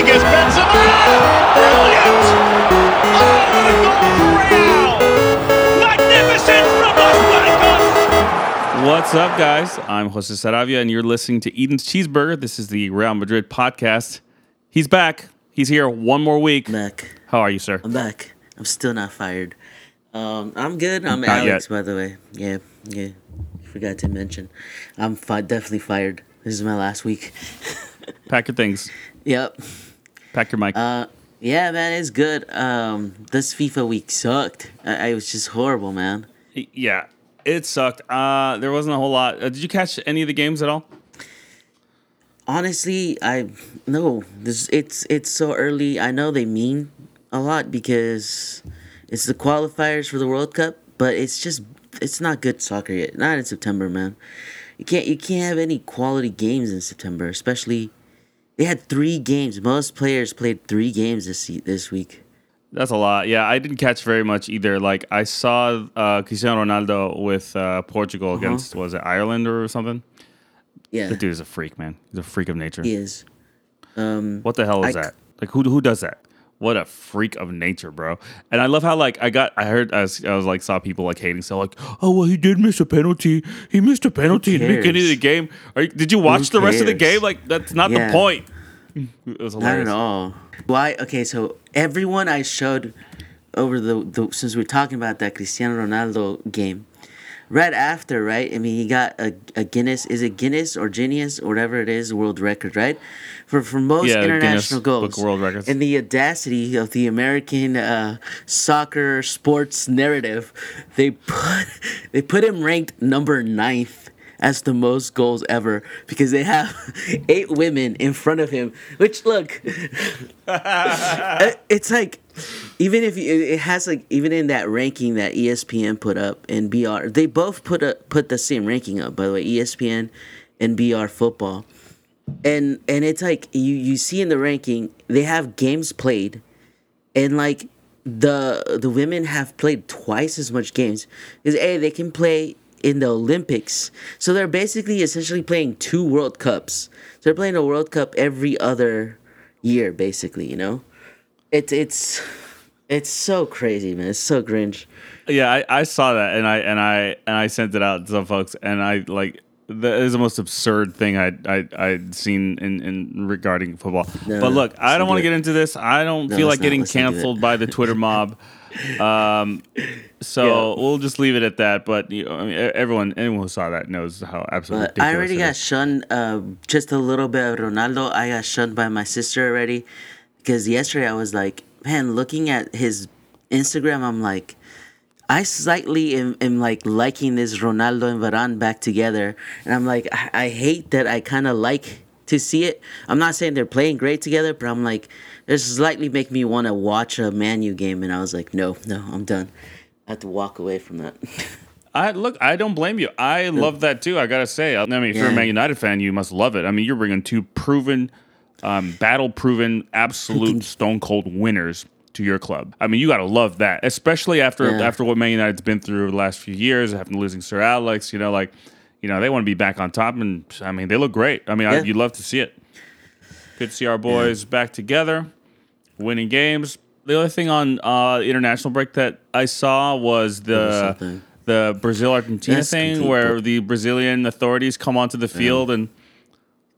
Rodriguez, Benzema! Brilliant! Oh, what a goal for Real! Magnificent from Los Blancos! What's up, guys? I'm Jose Saravia, and you're listening to Eden's Cheeseburger. This is the Real Madrid podcast. He's back. He's here one more week. back. How are you, sir? I'm back. I'm still not fired. Um, I'm good. I'm Not Alex, yet. by the way. Yeah, yeah. Forgot to mention. I'm fi- definitely fired. This is my last week. Pack your things. Yep. Pack your mic. Uh, yeah, man, it's good. Um, this FIFA week sucked. I, I was just horrible, man. yeah, it sucked. Uh, there wasn't a whole lot. Uh, did you catch any of the games at all? Honestly, I no. This it's it's so early. I know they mean a lot because it's the qualifiers for the World Cup, but it's just it's not good soccer yet. Not in September, man. You can't you can't have any quality games in September, especially they had three games. Most players played three games this this week. That's a lot. Yeah, I didn't catch very much either. Like I saw uh, Cristiano Ronaldo with uh, Portugal against was it Ireland or something? Yeah, That dude is a freak, man. He's a freak of nature. he is. Um, What the hell is I- that? Like who who does that? What a freak of nature, bro. And I love how like I got I heard I was, I was like saw people like hating so like oh well he did miss a penalty he missed a penalty in the beginning of the game. Are you, did you watch the rest of the game? Like that's not Yeah. the point. It was Not hilarious. at all. Why? Okay, so everyone I showed over the, the since we're talking about that Cristiano Ronaldo game, right after, right? I mean, he got a, a Guinness. Is it Guinness or Genius or whatever it is, world record, right? For for most Yeah, international Guinness goals, Book World Records. And the audacity of the American uh, soccer sports narrative, they put they put him ranked number ninth as the most goals ever because they have eight women in front of him. Which look, it's like even if you, it has like even in that ranking that ESPN put up and BR, they both put a put the same ranking up. By the way, ESPN and BR Football, and and it's like you you see in the ranking they have games played, and like the the women have played twice as much games because a they can play in the Olympics, so they're basically essentially playing two World Cups. So they're playing a World Cup every other year, basically. You know, it's it's it's so crazy, man. It's so cringe. Yeah, I, I saw that and I and I and I sent it out to some folks and I like that is the most absurd thing I I I'd seen in, in regarding football. No, but look, I don't want to get into this. I don't No, feel like not. getting Let's not do it. canceled by the Twitter mob. Um, so Yeah. we'll just leave it at that. But you know, I mean, everyone anyone who saw that knows how absolutely I already got shunned. Uh, just a little bit of Ronaldo. I got shunned by my sister already, because yesterday I was like, man, looking at his Instagram, I'm like, I slightly am, am like liking this Ronaldo and Varane back together, and I'm like, I, I hate that I kind of like to see it. I'm not saying they're playing great together, but I'm like, this slightly make me want to watch a Man U game, and I was like, no, no, I'm done. I have to walk away from that. I look. I don't blame you. I love that too. I gotta say. I mean, if you're a Man United fan, you must love it. I mean, you're bringing two proven, um, battle-proven, absolute stone cold winners to your club. I mean, you gotta love that, especially after Yeah. after what Man United's been through the last few years, after losing Sir Alex. You know, like, you know, they want to be back on top, and I mean, they look great. I mean, I, you'd love to see it. Good to see our boys back together, winning games. The other thing on uh, international break that I saw was the the Brazil Argentina thing, where the Brazilian authorities come onto the field and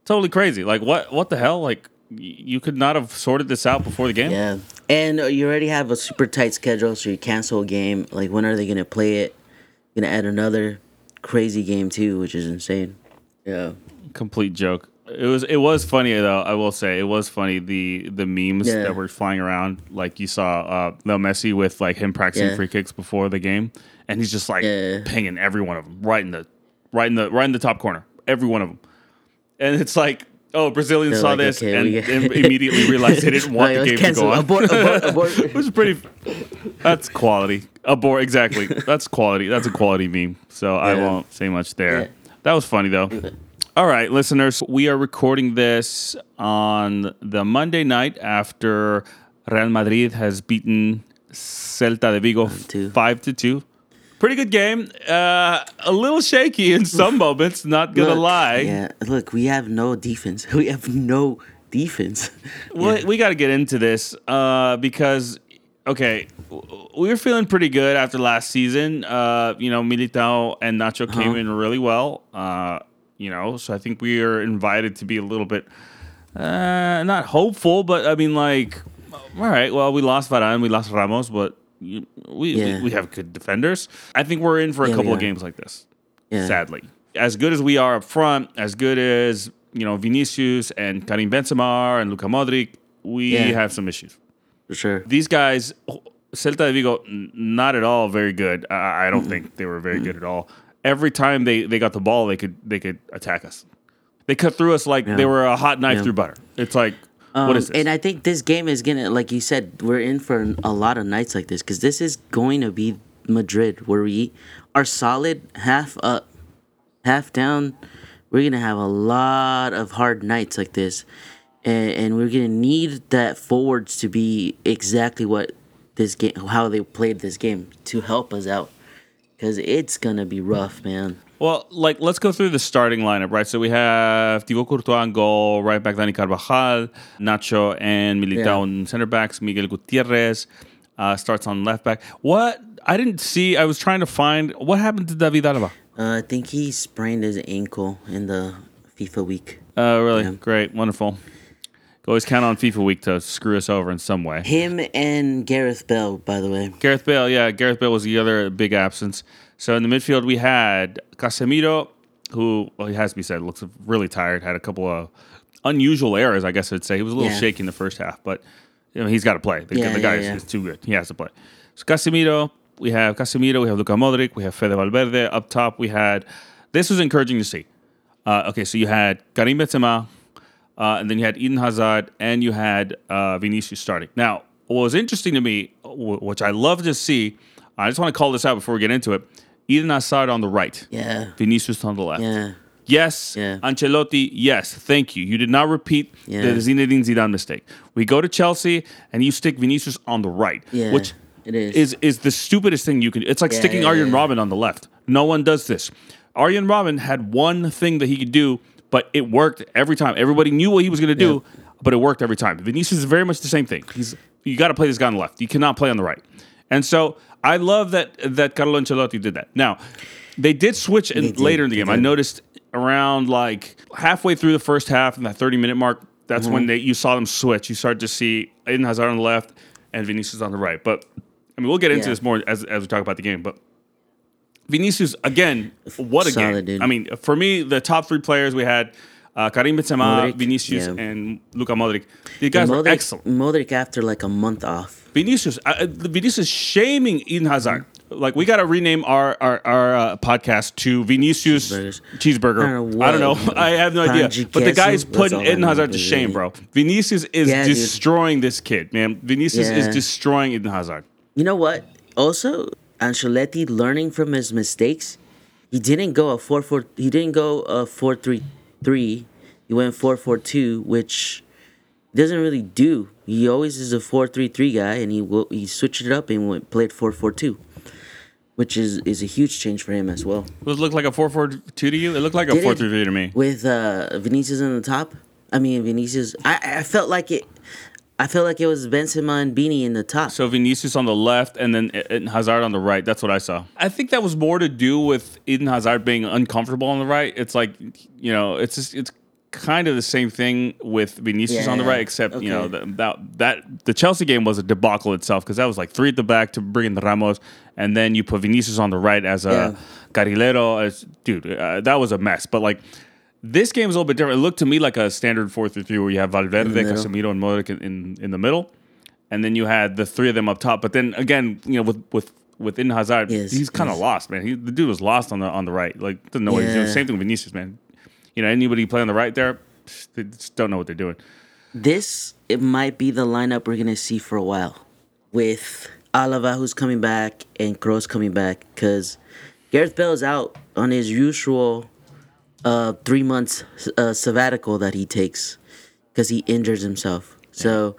totally crazy. Like what what the hell? Like you could not have sorted this out before the game. Yeah, and uh, you already have a super tight schedule, so you cancel a game. Like, when are they gonna play it? Gonna add another crazy game too, which is insane. Yeah, Complete joke. It was it was funny though. I will say it was funny the the memes Yeah. that were flying around. Like you saw uh, Leo Messi with like him practicing Yeah. free kicks before the game, and he's just like Yeah. pinging every one of them right in the right in the right in the top corner, every one of them. And it's like, oh, Brazilians They're saw like, this okay, and, immediately realized they didn't want the game to go on. Abort, abort, abort. Which is pretty. That's quality. Abort exactly. That's quality. That's a quality meme. So I won't say much there. Yeah. That was funny though. All right, listeners, we are recording this on the Monday night after Real Madrid has beaten Celta de Vigo five to two. Pretty good game. Uh, a little shaky in some moments. Not gonna Look, lie. Yeah, look, we have no defense. We have no defense. Well, we got to get into this uh, because, okay, we were feeling pretty good after last season. Uh, you know, Militao and Nacho Uh-huh. came in really well. Uh, you know, so I think we are invited to be a little bit uh, not hopeful, but I mean, like, all right, well, we lost Varane, we lost Ramos, but you- we, Yeah. we, we have good defenders. I think we're in for a Yeah, couple of games like this. Yeah. Sadly, as good as we are up front, as good as you know Vinicius and Karim Benzema and Luka Modric, we have some issues. For sure. These guys, Celta de Vigo, not at all very good. I, I Mm-hmm. don't think they were very good at all. Every time they, they got the ball, they could they could attack us. They cut through us like they were a hot knife through butter. It's like, what Um, is this? And I think this game is gonna, like you said, we're in for a lot of nights like this because this is going to be Madrid, where we are solid half up, half down. We're gonna have a lot of hard nights like this, and, and we're gonna need that forwards to be exactly what this game, how they played this game, to help us out, because it's gonna be rough, man. Well, like let's go through the starting lineup, right? So we have Thibaut Courtois on goal, right back Dani Carvajal, Nacho and Militao Yeah. on center backs, Miguel Gutierrez uh, starts on left back. What I didn't see, I was trying to find what happened to David Alaba. Uh, I think he sprained his ankle in the FIFA week. Uh, really Yeah. great, wonderful. Always count on FIFA week to screw us over in some way. Him and Gareth Bell, by the way. Gareth Bale, yeah, Gareth Bale was the other big absence. So in the midfield, we had Casemiro, who, well, he has to be said, looks really tired. Had a couple of unusual errors, I guess I'd say. He was a little Yeah. shaky in the first half, but you know he's got to play. The, Yeah, the guy yeah, is, is too good. He has to play. So Casemiro, we have Casemiro, we have Luka Modric, we have Fede Valverde. Up top, we had. This was encouraging to see. Uh, okay, so you had Karim Benzema, uh, and then you had Eden Hazard, and you had uh, Vinicius starting. Now, what was interesting to me, which I love to see, I just want to call this out before we get into it. Eden Hazard on the right, Yeah. Vinicius on the left. Yeah. Yes, Yeah. Ancelotti. Yes, thank you. You did not repeat Yeah. the Zinedine Zidane mistake. We go to Chelsea and you stick Vinicius on the right, Yeah, which it is. is is the stupidest thing you can. It's like Yeah, sticking Arjen. Robben on the left. No one does this. Arjen Robben had one thing that he could do, but it worked every time. Everybody knew what he was going to do, but it worked every time. Vinicius is very much the same thing. He's you got to play this guy on the left. You cannot play on the right. And so I love that that Carlo Ancelotti did that. Now they did switch in, did, later in the they game. I noticed around like halfway through the first half in that 30 minute mark, that's Mm-hmm. when they you saw them switch. You started to see Eden Hazard on the left and Vinicius on the right. But I mean, we'll get into Yeah. this more as, as we talk about the game. But Vinicius again, what a Solid, game! dude. I mean, for me, the top three players we had uh, Karim Benzema, Modric, Vinicius, yeah. and Luka Modric. These guys were Modric, excellent. Modric after like a month off. Vinicius, uh, uh, Vinicius shaming Eden Hazard. Like we got to rename our our, our uh, podcast to Vinicius Cheeseburgers. Cheeseburger. I don't know I don't know. I have no idea. But the guy is putting Eden Hazard to shame, bro. Vinicius is Yeah, dude. destroying this kid, man. Vinicius is destroying Eden Hazard. You know what? Also, Ancelotti learning from his mistakes. He didn't go a four four. He didn't go a four three three. He went four four two, which doesn't really do. He always is a four three three guy, and he will, he switched it up and went played four four two, which is is a huge change for him as well. It look like a 4 4 2 to you? It looked like a Did? 4 3 3 to me. with uh Vinicius on the top. I mean Vinicius. I I felt like it. I felt like it was Benzema and Beanie in the top. So Vinicius on the left and then Eden Hazard on the right. That's what I saw. I think that was more to do with Eden Hazard being uncomfortable on the right. It's like, you know, it's just, it's kind of the same thing with Vinicius on the right, except you know okay. that that, the Chelsea game was a debacle itself because that was like three at the back to bring in the Ramos, and then you put Vinicius on the right as a Yeah. Carrilero. As dude, uh, that was a mess. But like. This game is a little bit different. It looked to me like a standard 4 3 3 where you have Valverde. Casemiro, and Modric in, in, in the middle and then you had the three of them up top. But then again, you know, with with with Eden Hazard, Yes, he's kind of yes. lost, man. He, the dude was lost on the on the right, like doesn't know what he's doing. Same thing with Vinicius, man. You know, anybody play on the right there, they just don't know what they're doing. this it might be the lineup we're gonna see for a while, with Alaba who's coming back and Kroos coming back because Gareth Bale is out on his usual uh, three months uh, sabbatical that he takes because he injures himself. So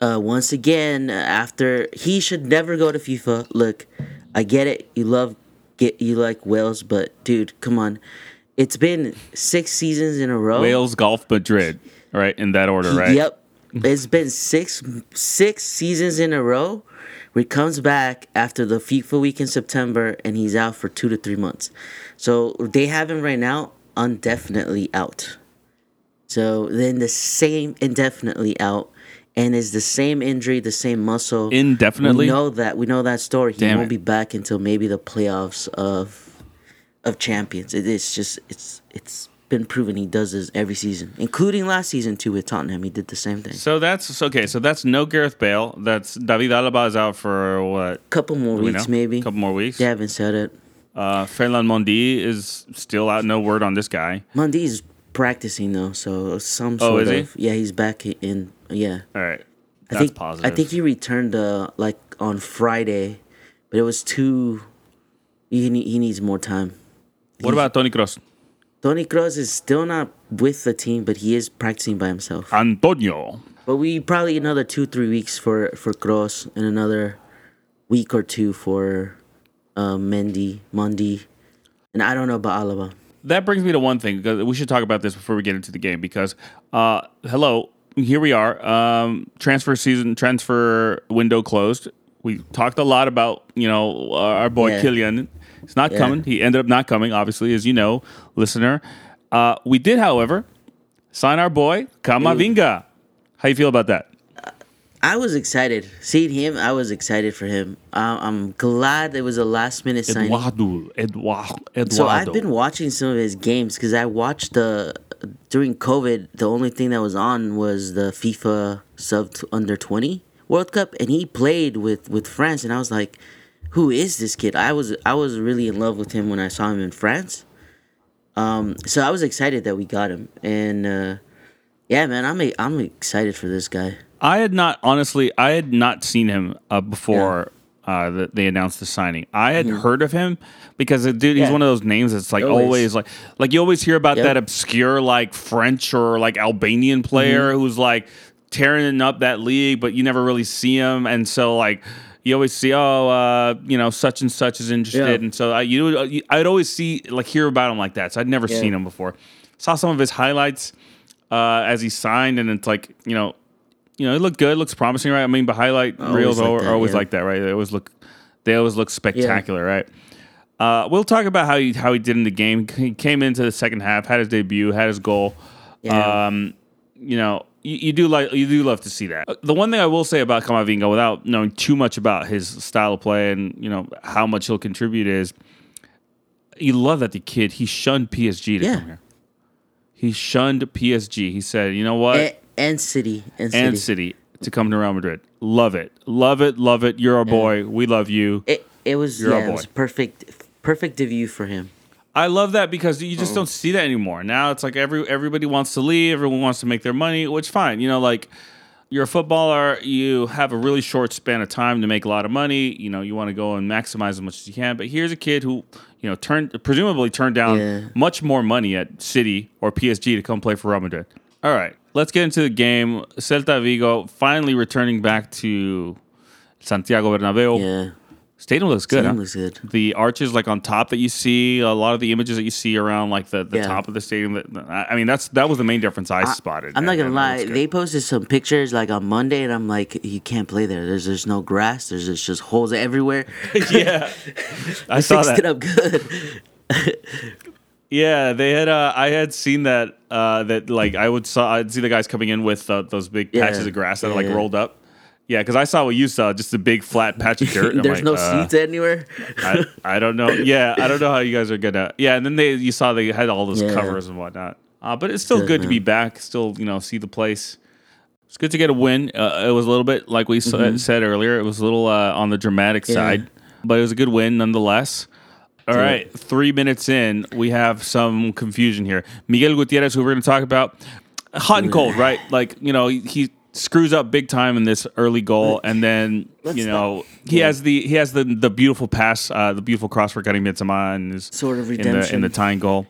uh, once again, after he should never go to FIFA. Look, I get it. You love get you like Wales, but dude, come on. It's been six seasons in a row. Wales, golf, Madrid. Right in that order, right? Yep. It's been six six seasons in a row where he comes back after the FIFA week in September and he's out for two to three months. So they have him right now indefinitely out. So then the same indefinitely out and is the same injury, the same muscle. Indefinitely? We know that. We know that story. He Damn won't it. be back until maybe the playoffs of of champions. It is just it's it's been proven he does this every season, including last season too with Tottenham. He did the same thing. So that's okay. So that's no Gareth Bale. That's David Alaba is out for what? Couple more Do we weeks, know? maybe. couple more weeks. They haven't said it. Uh, Ferland Mendy is still out. No word on this guy. Mendy is practicing though, so some sort Oh, sort he? of yeah, he's back in yeah. All right, I that's think positive. I think he returned uh like on Friday, but it was too. He he needs more time. What about Toni Kroos? Toni Kroos is still not with the team, but he is practicing by himself. Antonio. But we probably another two three weeks for for Kroos and another week or two for uh, Mendy, Mundi, and I don't know about Alaba. That brings me to one thing because we should talk about this before we get into the game because uh, hello, here we are. Um, transfer season, transfer window closed. We talked a lot about you know our boy Yeah. Kylian. He's not Yeah. coming. He ended up not coming, obviously, as you know, listener. Uh, we did, however, sign our boy Kamavinga. How you feel about that? I was excited seeing him. I was excited for him. Uh, I'm glad it was a last minute signing. Eduardo, Eduardo, Eduardo. So I've been watching some of his games because I watched the during COVID. The only thing that was on was the FIFA sub under twenty World Cup, and he played with with France, and I was like, "Who is this kid?" I was I was really in love with him when I saw him in France. Um, so I was excited that we got him, and uh, yeah, man, I'm i I'm excited for this guy. I had not honestly, I had not seen him uh, before uh, that they announced the signing. I had heard of him because the dude, he's Mm-hmm. Yeah. one of those names that's like Always. always, like like you always hear about Yep. that obscure like French or like Albanian player Mm-hmm. who's like tearing up that league, but you never really see him, and so like. You always see, oh, uh, you know, such and such is interested, Yeah. and so I, you, I'd always see, like, hear about him like that. So I'd never Yeah. seen him before. Saw some of his highlights uh, as he signed, and it's like, you know, you know, it looked good, looks promising, right? I mean, but highlight Always reels like are, that, always yeah. like that, right? They always look, they always look spectacular, right? Uh, we'll talk about how he how he did in the game. He came into the second half, had his debut, had his goal. Yeah. Um, you know, you, you do like you do love to see that. The one thing I will say about Kamavinga, without knowing too much about his style of play and you know how much he'll contribute, is you love that the kid he shunned PSG to Yeah. come here. He shunned PSG. He said, "You know what? and, and City and City. and City to come to Real Madrid. Love it, love it, love it. You're our boy. We love you. It it was You're our yeah, it was perfect perfect debut for him. I love that because you Oh. just don't see that anymore. Now it's like every everybody wants to leave. Everyone wants to make their money, which fine. You know, like you're a footballer, you have a really short span of time to make a lot of money. You know, you want to go and maximize as much as you can. But here's a kid who, you know, turned presumably turned down Yeah. much more money at City or PSG to come play for Real Madrid. All right, let's get into the game. Celta Vigo finally returning back to Santiago Bernabeu. Yeah, Stadium looks good. Stadium huh? looks good. The arches like on top that you see, a lot of the images that you see around like the, the Yeah. top of the stadium. That, I I mean, that's that was the main difference I, spotted. I'm not gonna lie. They posted some pictures like on Monday, and I'm like, you can't play there. There's there's no grass. There's just, just holes everywhere. yeah, I saw Fixed that. it up good. Yeah, they had. Uh, I had seen that. Uh, that like I would saw. I'd see the guys coming in with uh, those big Yeah. patches of grass that are Yeah, like yeah. rolled up. Yeah, because I saw what you saw, just a big flat patch of dirt. I'm There's like, no uh, seats anywhere. I, I don't know. Yeah, I don't know how you guys are gonna. Yeah, and then they you saw they had all those covers and whatnot. Uh, but it's still Good, good, to be back. Still, you know, see the place. It's good to get a win. Uh, it was a little bit like we sa- said earlier. It was a little uh, on the dramatic Mm-hmm. Side, but it was a good win nonetheless. All Yeah. right, three minutes in, we have some confusion here. Miguel Gutierrez, who we're going to talk about, hot and cold, right? Like you know, he, he screws up big time in this early goal, and then let's you not- know he has the he has the the beautiful pass, uh, the beautiful cross for Karim Benzema, and his Sort of in the in the tying goal.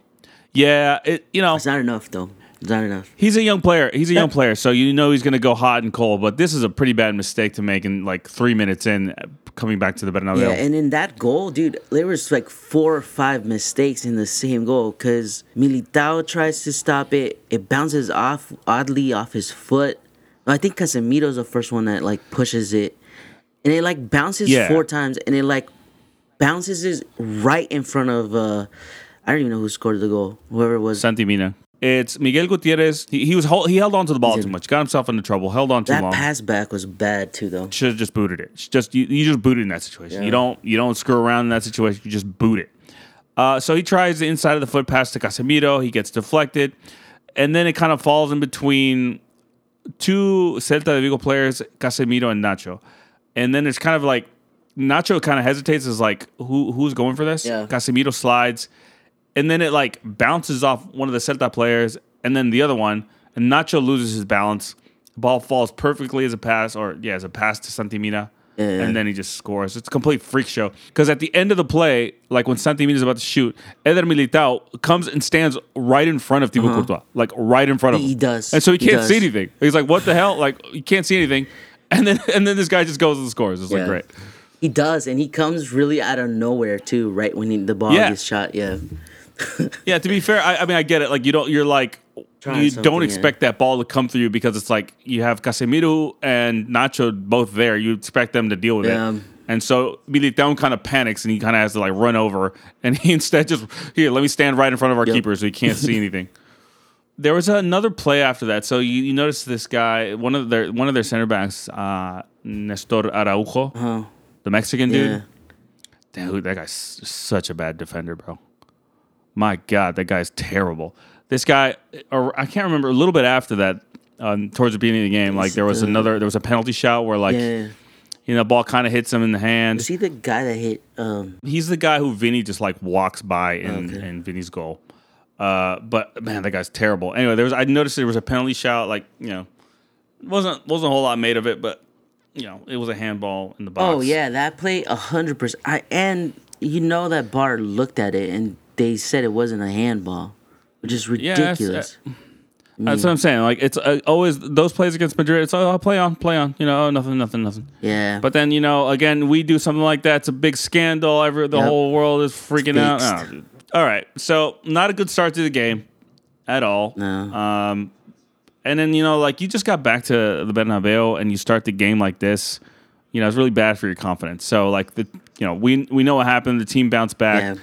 Yeah, it you know It's not enough though. Not enough. He's a young player. He's a young player, so you know he's going to go hot and cold. But this is a pretty bad mistake to make in like three minutes in, coming back to the Bernabeu. Yeah, and in that goal, dude, there was like four or five mistakes in the same goal because Militao tries to stop it. It bounces off oddly off his foot. I think Casemiro's the first one that like pushes it, and it like bounces Yeah. four times, and it like bounces it right in front of. uh I don't even know who scored the goal. Whoever it was. Santi Mina. It's Miguel Gutierrez. He, he was he held on to the ball too much. Got himself into trouble. Held on too That long. pass back was bad too, though. Should have just booted it. Just you, you just booted in that situation. You don't you don't screw around in that situation. You just boot it. Uh, so he tries the inside of the foot pass to Casemiro. He gets deflected, and then it kind of falls in between two Celta de Vigo players, Casemiro and Nacho. And then it's kind of like Nacho kind of hesitates. Is like who who's going for this? Yeah. Casemiro slides, and then it like bounces off one of the Celta players, and then the other one, and Nacho loses his balance. The ball falls perfectly as a pass, or yeah, as a pass to Santi Mina. Yeah. And then he just scores. It's a complete freak show. Because at the end of the play, like when Santi Mina is about to shoot, Eder Militao comes and stands right in front of Thibaut Courtois, like right in front of him. Uh-huh. He does. and so he He can't does. see anything. He's like, "What the hell?" Like you can't see anything. And then and then this guy just goes and scores. It's like Yeah. great. He does, and he comes really out of nowhere too. Right when he, the ball Yeah. gets shot, yeah. Yeah, to be fair, I, I mean I get it. Like you don't, you're like Trying you don't expect that ball to come through you because it's like you have Casemiro and Nacho both there. You expect them to deal with Yeah. it. And so Militao kind of panics and he kind of has to like run over and he instead just here let me stand right in front of our Yep. keeper so he can't see anything. There was another play after that. So you, you notice this guy, one of their one of their center backs, uh, Nestor Araujo, the Mexican dude. Yeah. Dude, that guy's such a bad defender, bro. My God, that guy's terrible. This guy, or I can't remember. A little bit after that, um, towards the beginning of the game, like there was the- another, there was a penalty shot where like Yeah. you know, the ball kind of hits him in the hand. Was he the guy that hit? Um, He's the guy who Vinny just like walks by in, Okay. in Vinny's goal. Uh, but man, that guy's terrible. Anyway, there was I noticed there was a penalty shot. Like you know, wasn't wasn't a whole lot made of it, but you know, it was a handball in the box. oh yeah, that play a hundred percent. I and you know that VAR looked at it and they said it wasn't a handball, which is uh, ridiculous. That's what I'm saying. Like it's uh, always those plays against Madrid. It's oh, play on, play on. You know, oh, nothing, nothing, nothing. yeah, But then you know, again, we do something like that. It's a big scandal. Every the Yep. whole world is freaking out. Oh, all right, so not a good start to the game at all. No. Um, and then you know, like you just got back to the Bernabeu and you start the game like this. You know, it's really bad for your confidence. So like the you know we we know what happened. The team bounced back. yeah,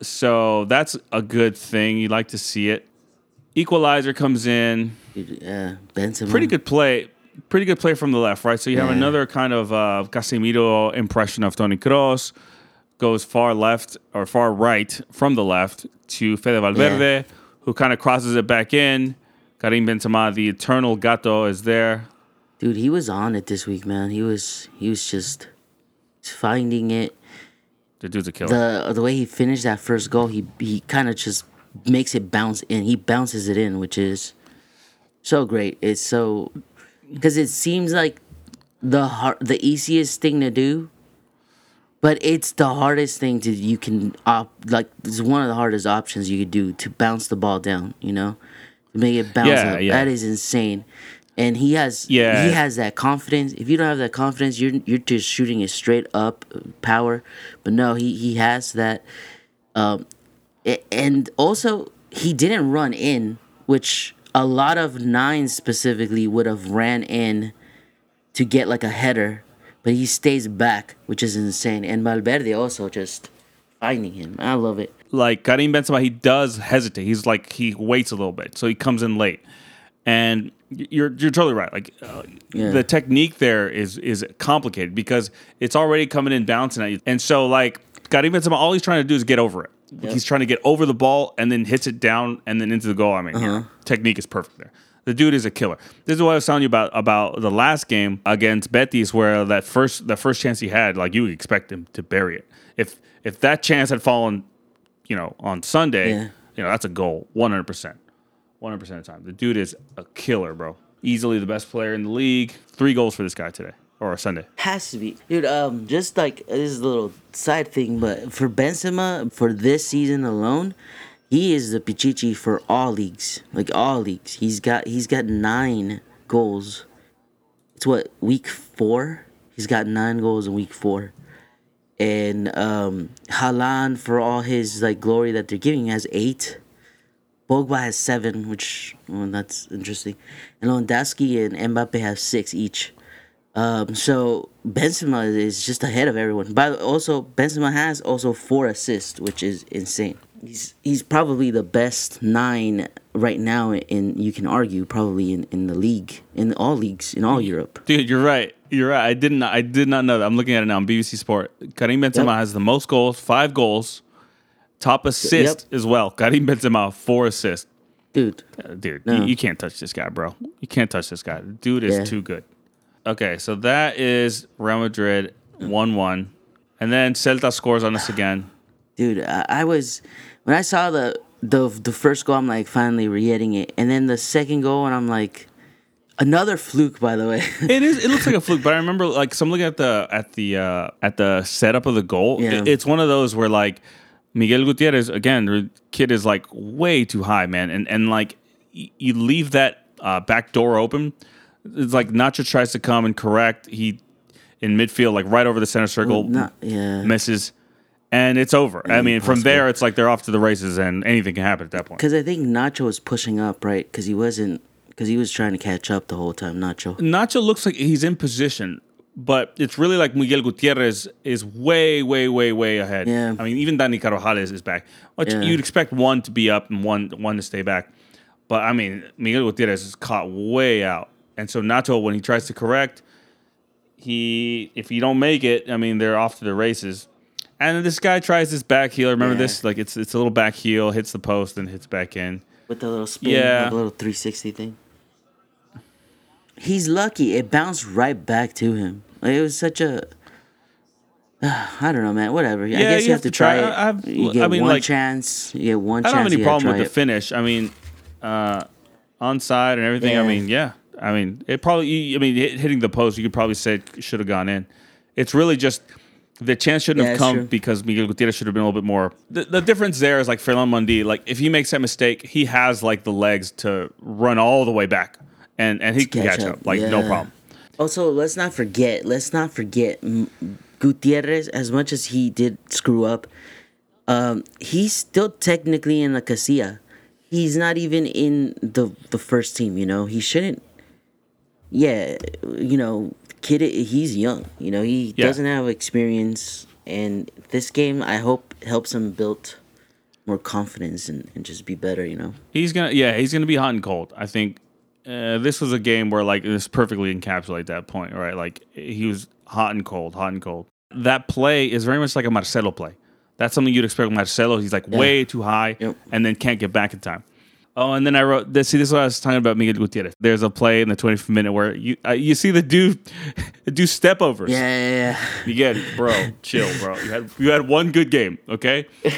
So that's a good thing. You like to see it. Equalizer comes in. yeah. Benzema. Pretty good play. Pretty good play from the left, right? So you have Yeah. another kind of uh, Casemiro impression of Toni Kroos. Goes far left or far right from the left to Fede Valverde, who kind of crosses it back in. Karim Benzema, the eternal gato, is there. Dude, he was on it this week, man. He was he was just finding it. The dude's a killer. The the way he finished that first goal, he he kind of just makes it bounce in. He bounces it in, which is so great. It's so because it seems like the hard, the easiest thing to do, but it's the hardest thing to you can op like it's one of the hardest options you could do to bounce the ball down. You know, to make it bounce Yeah, up. yeah. That is insane. And he has Yeah. he has that confidence. If you don't have that confidence, you're you're just shooting it straight up uh, power. But no, he he has that. Um, and also he didn't run in, which a lot of nines specifically would have ran in to get like a header, but he stays back, which is insane. And Valverde also just finding him. I love it. like Karim Benzema, he does hesitate. He's like he waits a little bit, so he comes in late. And you're you're totally right. Like uh, Yeah. the technique there is is complicated because it's already coming in bouncing at you. And so like Karim Benzema, all he's trying to do is get over it. He's trying to get over the ball and then hits it down and then into the goal. I mean, yeah, technique is perfect there. The dude is a killer. This is what I was telling you about about the last game against Betis, where that first the first chance he had, like you would expect him to bury it. If if that chance had fallen, you know, on Sunday, Yeah. you know, that's a goal, one hundred percent, one hundred percent of the time. The dude is a killer, bro. Easily the best player in the league. Three goals for this guy today or Sunday. Has to be, dude. Um, just like this is a little side thing, but for Benzema for this season alone, he is the Pichichi for all leagues, like all leagues. He's got he's got nine goals. It's what week four. He's got nine goals in week four, and um, Haaland for all his like glory that they're giving has eight. Pogba has seven, which well, that's interesting, and Lewandowski and Mbappe have six each. Um, so Benzema is just ahead of everyone. But also Benzema has also four assists, which is insane. He's he's probably the best nine right now in you can argue probably in, in the league in all leagues in all Europe. Dude, you're right. You're right. I didn't. I did not know that. I'm looking at it now on BBC Sport. Karim Benzema Yep. has the most goals, five goals, top assist as well. Karim Benzema four assists. Dude, Uh, Dude, No. you, you can't touch this guy, bro. You can't touch this guy. Dude is Yeah. too good. Okay, so that is Real Madrid one one, and then Celta scores on us again. dude, I, I was when I saw the the the first goal, I'm like finally re-hitting it, and then the second goal, and I'm like another fluke, by the way. It is. It looks like a fluke, but I remember like so I'm looking at the at the uh, at the setup of the goal. Yeah. It- it's one of those where like Miguel Gutierrez again, the kid is like way too high, man, and and like y- you leave that uh, back door open. It's like Nacho tries to come and correct. He in midfield, like right over the center circle, Not, yeah. misses, and it's over. I mean, from there, it's like they're off to the races, and anything can happen at that point. Because I think Nacho was pushing up, right? Because he wasn't. Because he was trying to catch up the whole time. Nacho. Nacho looks like he's in position, but it's really like Miguel Gutierrez is way, way, way, way ahead. Yeah. I mean, even Dani Carvajal is back. Which Yeah. you'd expect one to be up and one one to stay back. But I mean, Miguel Gutierrez is caught way out. And so Nacho, when he tries to correct, he if he don't make it, I mean, they're off to the races. And this guy tries this back heel. Remember Yeah. this? Like it's it's a little back heel, hits the post and hits back in. with the little spin, Yeah. like a little 360 thing. He's lucky. It bounced right back to him. Like, it was such a. I don't know, man. Whatever. I guess you, have, to try, I- it. I've- you I mean, one like- chance. You get one chance. I don't have any problem with try the finish. I mean, uh, onside and everything. I mean, yeah. I mean, it probably. I mean, hitting the post, you could probably say it should have gone in. It's really just the chance shouldn't Yeah, have come true. because Miguel Gutierrez should have been a little bit more. The, the difference there is like Ferland Mendy. Like if he makes that mistake, he has like the legs to run all the way back, and and he can catch catch up, up. Like no problem. Also, let's not forget. Let's not forget Gutierrez. As much as he did screw up, um, he's still technically in the Castilla. He's not even in the the first team. You know, he shouldn't. Yeah, you know, kid. He's young. You know, he Yeah. doesn't have experience, and this game, I hope, helps him build more confidence and, and just be better. You know. He's gonna, yeah, he's gonna be hot and cold. I think uh, this was a game where like this perfectly encapsulate that point, right? Like he was hot and cold, hot and cold. That play is very much like a Marcelo play. That's something you'd expect with Marcelo. He's like way too high Yep. and then can't get back in time. Oh, and then I wrote this. See, this is what I was talking about Miguel Gutierrez. There's a play in the 25th minute where you uh, you see the dude do step overs. Yeah, yeah, yeah. You get, bro, chill, bro. You had you had one good game, okay?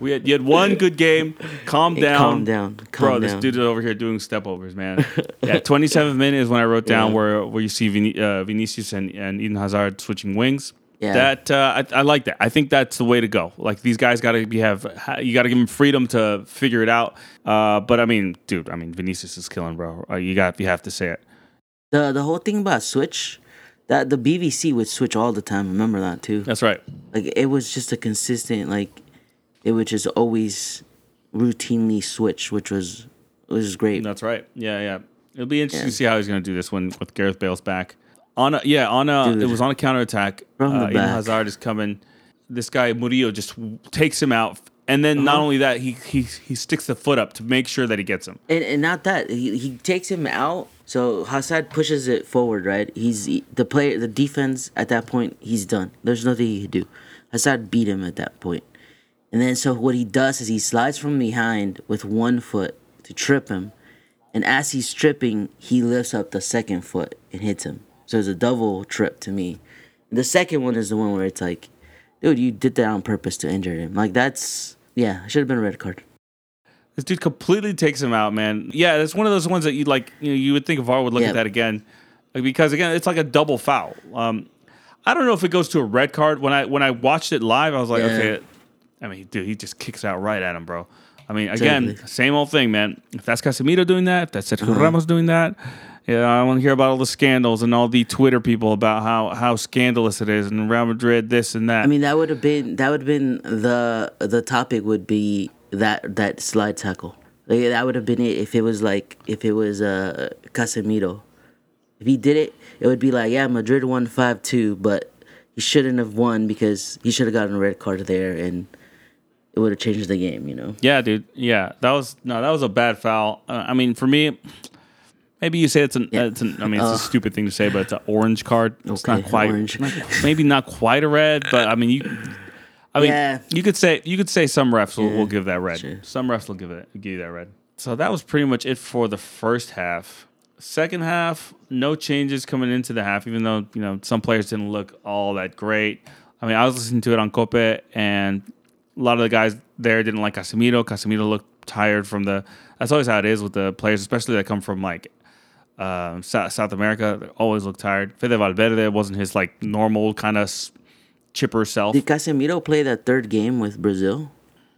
We had you had one good game. Calm Hey, down, calm down, bro. calm This down. dude is over here doing step overs, man. yeah, 27th minute is when I wrote down Yeah. where where you see Vin- uh, Vinicius and, and Eden Hazard switching wings. Yeah. That uh, I, I like that. I think that's the way to go. Like these guys got to be have you got to give them freedom to figure it out. Uh, but I mean, dude, I mean Vinicius is killing, bro. Uh, you got you have to say it. The the whole thing about Switch, that the BBC would switch all the time. Remember that too. That's right. Like it was just a consistent like, it would just always routinely switch, which was which was great. That's right. Yeah, yeah. It'll be interesting Yeah. to see how he's going to do this when with Gareth Bale's back. On a, yeah, on a Dude. it was on a counterattack. From uh. Hazard is coming. This guy Murillo just takes him out, and then Uh-huh. not only that, he he he sticks the foot up to make sure that he gets him. And, and not that he, he takes him out. So Hazard pushes it forward, right? He's the player, the defense at that point. He's done. There's nothing he could do. Hazard beat him at that point. And then so what he does is he slides from behind with one foot to trip him, and as he's tripping, he lifts up the second foot and hits him. So it's a double trip to me. The second one is the one where it's like, dude, you did that on purpose to injure him. Like that's yeah, should have been a red card. This dude completely takes him out, man. Yeah, it's one of those ones that you like. You know, you would think VAR would look Yeah. at that again, like, because again, it's like a double foul. Um, I don't know if it goes to a red card. When I when I watched it live, I was like, Yeah. okay. I mean, dude, he just kicks out right at him, bro. I mean, again, Exactly. same old thing, man. If that's Casemiro doing that, if that's Sergio Uh-huh. Ramos doing that, yeah, I want to hear about all the scandals and all the Twitter people about how how scandalous it is and Real Madrid this and that. I mean, that would have been that would have been the the topic would be that that slide tackle. Like, that would have been it if it was like if it was uh Casemiro. If he did it, it would be like, yeah, Madrid won five two, but he shouldn't have won because he should have gotten a red card there, and it would have changed the game. You know. Yeah, dude. Yeah, that was no, that was a bad foul. Uh, I mean, for me, maybe you say it's an, Yeah. it's an. I mean, it's a stupid thing to say, but it's an orange card. It's Okay, not quite. orange. Maybe not quite a red, but I mean, you. I mean, Yeah. you could say you could say some refs will, will give that red. sure. Some refs will give it give you that red. So that was pretty much it for the first half. Second half, no changes coming into the half, even though you know some players didn't look all that great. I mean, I was listening to it on Cope, and a lot of the guys there didn't like Casemiro. Casemiro looked tired from the. That's always how it is with the players, especially that come from like um, South, South America. They always look tired. Fede Valverde wasn't his like normal kind of chipper self. Did Casemiro play that third game with Brazil?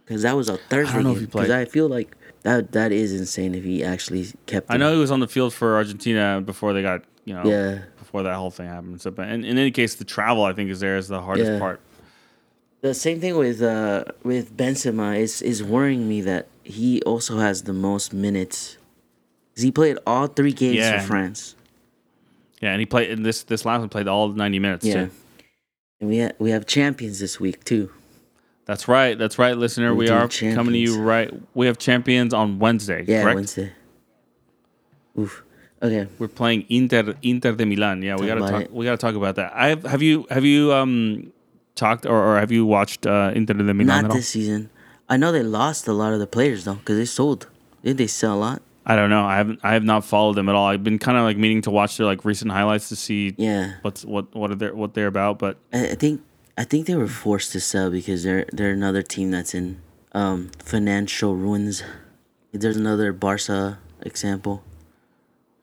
Because that was a Thursday know if game. he played. Because I feel like that that is insane if he actually kept. I him. know he was on the field for Argentina before they got you know Yeah. before that whole thing happened. So, but in, in any case, the travel I think is there is the hardest Yeah. part. The same thing with uh with Benzema is is worrying me that he also has the most minutes. He played all three games Yeah. for France. Yeah, and he played in this this last one played all ninety minutes Yeah. too. And we ha- we have champions this week too. That's right. That's right, listener. We We are coming to you right. We have champions on Wednesday. Yeah, correct? Wednesday. Oof. Okay. We're playing Inter Inter de Milan. Yeah, we gotta talk. it. We gotta talk about that. I have, have you have you um talked or, or have you watched uh, Inter de Milan Not this season. I know they lost a lot of the players though, because they sold. Did they sell a lot? I don't know. I haven't. I have not followed them at all. I've been kind of like meaning to watch their like recent highlights to see Yeah. what's what what are they what they're about. But I, I think I think they were forced to sell because they're they're another team that's in um, financial ruins. There's another Barca example.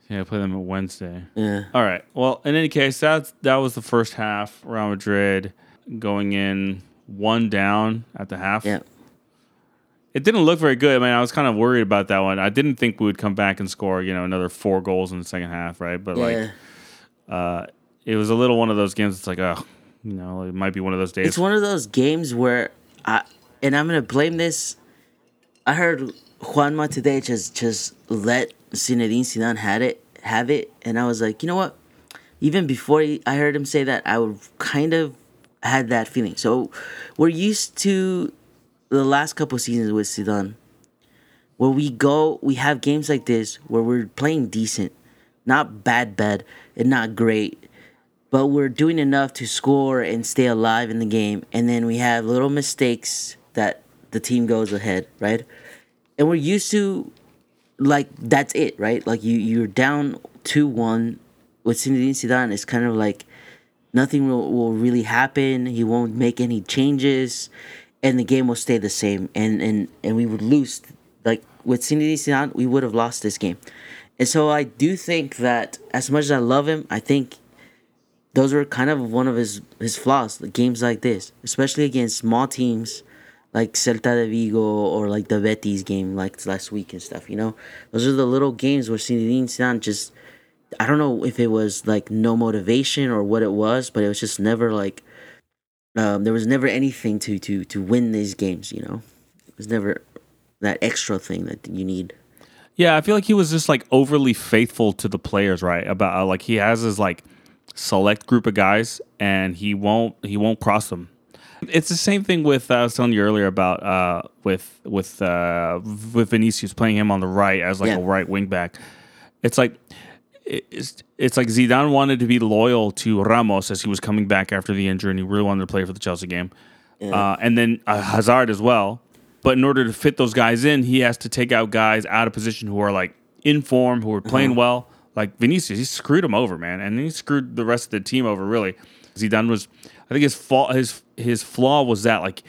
yeah, I play them on Wednesday. Yeah. All right. Well, in any case, that's that was the first half. Real Madrid going in one down at the half. Yeah. It didn't look very good. I mean, I was kind of worried about that one. I didn't think we would come back and score, you know, another four goals in the second half, right? But Yeah. like, uh, it was a little one of those games. It's like, oh, you know, it might be one of those days. It's one of those games where I and I'm gonna blame this. I heard Juanma today just just let Zinedine Zidane had it have it, and I was like, you know what? Even before he, I heard him say that, I would kind of had that feeling. So we're used to the last couple seasons with Zidane, where we go, we have games like this where we're playing decent, not bad, bad, and not great but we're doing enough to score and stay alive in the game. And then we have little mistakes that the team goes ahead, right? And we're used to like that's it, right? Like you you're down two one with Zidane. It's kind of like nothing will, will really happen. He won't make any changes, and the game will stay the same. And and and we would lose. Like with Zinedine Zidane, we would have lost this game. And so I do think that as much as I love him, I think those are kind of one of his his flaws. Games like this, especially against small teams like Celta de Vigo or like the Betis game like last week and stuff. You know, those are the little games where Zinedine Zidane just I don't know if it was like no motivation or what it was, but it was just never like um, there was never anything to to to win these games. You know, it was never that extra thing that you need. Yeah, I feel like he was just like overly faithful to the players, right? About uh, like he has his like select group of guys, and he won't he won't cross them. It's the same thing with uh, I was telling you earlier about uh, with with uh, with Vinicius playing him on the right as like Yeah. a right wing back. It's like it's it's like Zidane wanted to be loyal to Ramos as he was coming back after the injury, and he really wanted to play for the Chelsea game, uh, and then uh, Hazard as well. But in order to fit those guys in, he has to take out guys out of position who are like in form, who are playing well. Like Vinicius, he screwed him over, man, and he screwed the rest of the team over. Really, Zidane was. I think his fault, his his flaw was that like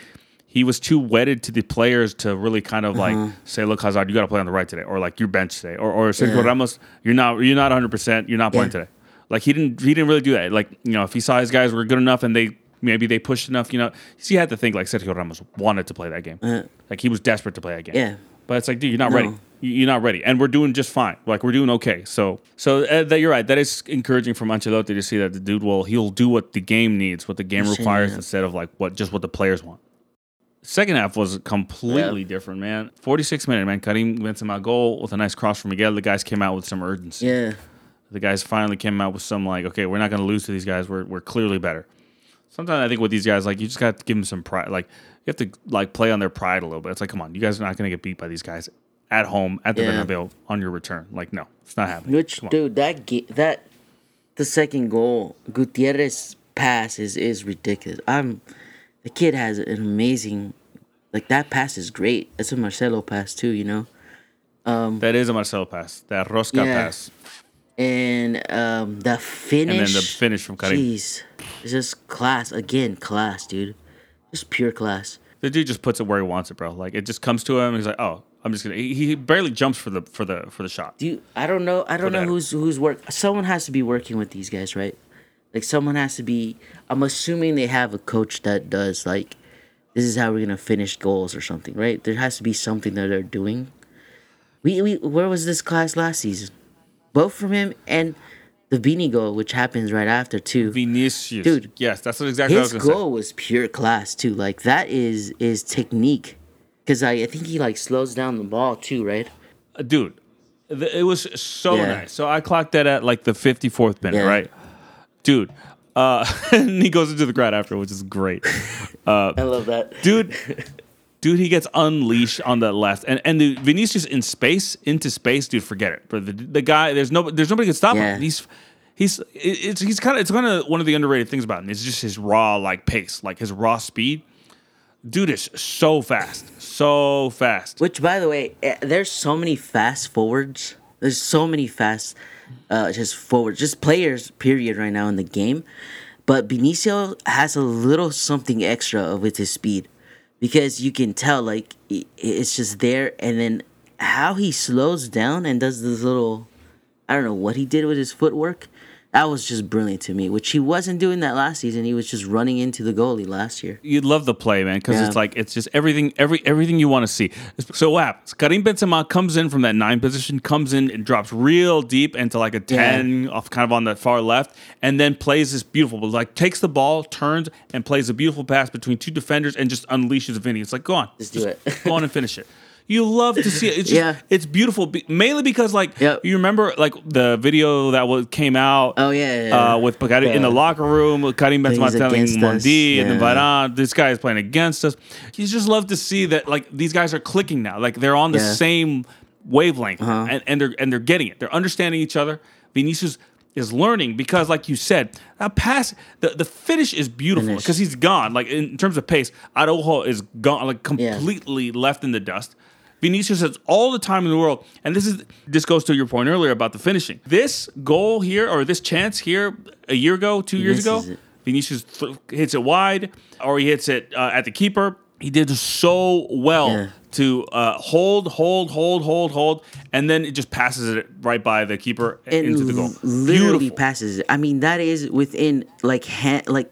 he was too wedded to the players to really kind of like say, "Look, Hazard, you got to play on the right today," or like you're bench today, or or Sergio Yeah. Ramos, you're not you're not 100, percent you're not playing Yeah. today. Like he didn't he didn't really do that. Like you know, if he saw his guys were good enough and they maybe they pushed enough. You know, you had to think like Sergio Ramos wanted to play that game. like he was desperate to play that game. Yeah. But it's like, dude, you're not No. ready. You- You're not ready, and we're doing just fine. Like we're doing okay. So, so uh, that you're right. That is encouraging from Ancelotti to see that the dude will he'll do what the game needs, what the game requires, instead of like what just what the players want. Second half was completely different, man. 46 minute, man. Karim Benzema goal with a nice cross from Miguel. The guys came out with some urgency. Yeah. The guys finally came out with some like, okay, we're not going to lose to these guys. We're we're clearly better. Sometimes I think with these guys, like you just got to give them some pride. Like you have to like play on their pride a little bit. It's like, come on, you guys are not going to get beat by these guys at home at the Yeah. Bernabeu on your return. Like, no, it's not happening. Which dude, that ga- that the second goal, Gutierrez pass is is ridiculous. I'm the kid has an amazing like that pass is great. It's a Marcelo pass too, you know. Um, That is a Marcelo pass. That Rosca Yeah. pass. And um the finish And then the finish from Karim. Jeez. It's just class again, class, dude. Just pure class. The dude just puts it where he wants it, bro. Like it just comes to him. He's like, oh, I'm just gonna. He, he barely jumps for the for the for the shot. Do you, I don't know. I don't know who's who's work. Someone has to be working with these guys, right? Like someone has to be. I'm assuming they have a coach that does like, this is how we're gonna finish goals or something, right? There has to be something that they're doing. We we where was this class last season? Both from him and the Vini goal, which happens right after too. Vinicius, Dude. Yes, that's what exactly His what I was goal was pure class too. Like that is is technique, because I I think he like slows down the ball too, right? say. dude. It was so Yeah. nice. So I clocked that at like the 54th minute, Yeah. right? Dude, uh, and he goes into the crowd after, which is great. Uh, I love that. dude dude he gets unleashed on the left and and the Vinicius in space into space dude forget it but the, the guy there's no there's nobody can stop Yeah. him he's he's it- it's he's kind of it's kind of one of the underrated things about him it's just his raw like pace like his raw speed dude is so fast so fast Which, by the way, eh, there's so many fast forwards. There's so many fast, uh, just forward, just players. Period. Right now in the game, but Vinicius has a little something extra with his speed, because you can tell like it's just there, and then how he slows down and does this little, I don't know what he did with his footwork. That was just brilliant to me, which he wasn't doing that last season. He was just running into the goalie last year. you love the play, man, because Yeah. it's like it's just everything, every everything you want to see. So what happens? Karim Benzema comes in from that nine position, comes in and drops real deep into like a ten, off kind of on the far left, and then plays this beautiful, like takes the ball, turns, and plays a beautiful pass between two defenders, and just unleashes Vinny. It's like go on, Just do it. go on and finish it. You love to see it. It's just, Yeah. it's beautiful, mainly because like Yep. you remember like the video that was came out. Oh yeah, yeah, yeah. Uh, with Karim in the locker room, with Karim Benzema telling Mendy and yeah. Varane, this guy is playing against us. You just love to see that like these guys are clicking now. Like they're on the Yeah. Uh-huh. same wavelength and, and they're and they're getting it. They're understanding each other. Vinicius is learning because, like you said, that pass, the, the finish is beautiful because he's gone. Like in terms of pace, Araujo is gone, like Yeah. completely left in the dust. Vinicius has all the time in the world, and this is this goes to your point earlier about the finishing. This goal here, or this chance here, a year ago, two years ago. Vinicius th- hits it wide, or he hits it uh, at the keeper. He did so well Yeah. to uh, hold, hold, hold, hold, hold, and then it just passes it right by the keeper and into the goal. literally Beautiful. passes it. I mean, that is within like hand, like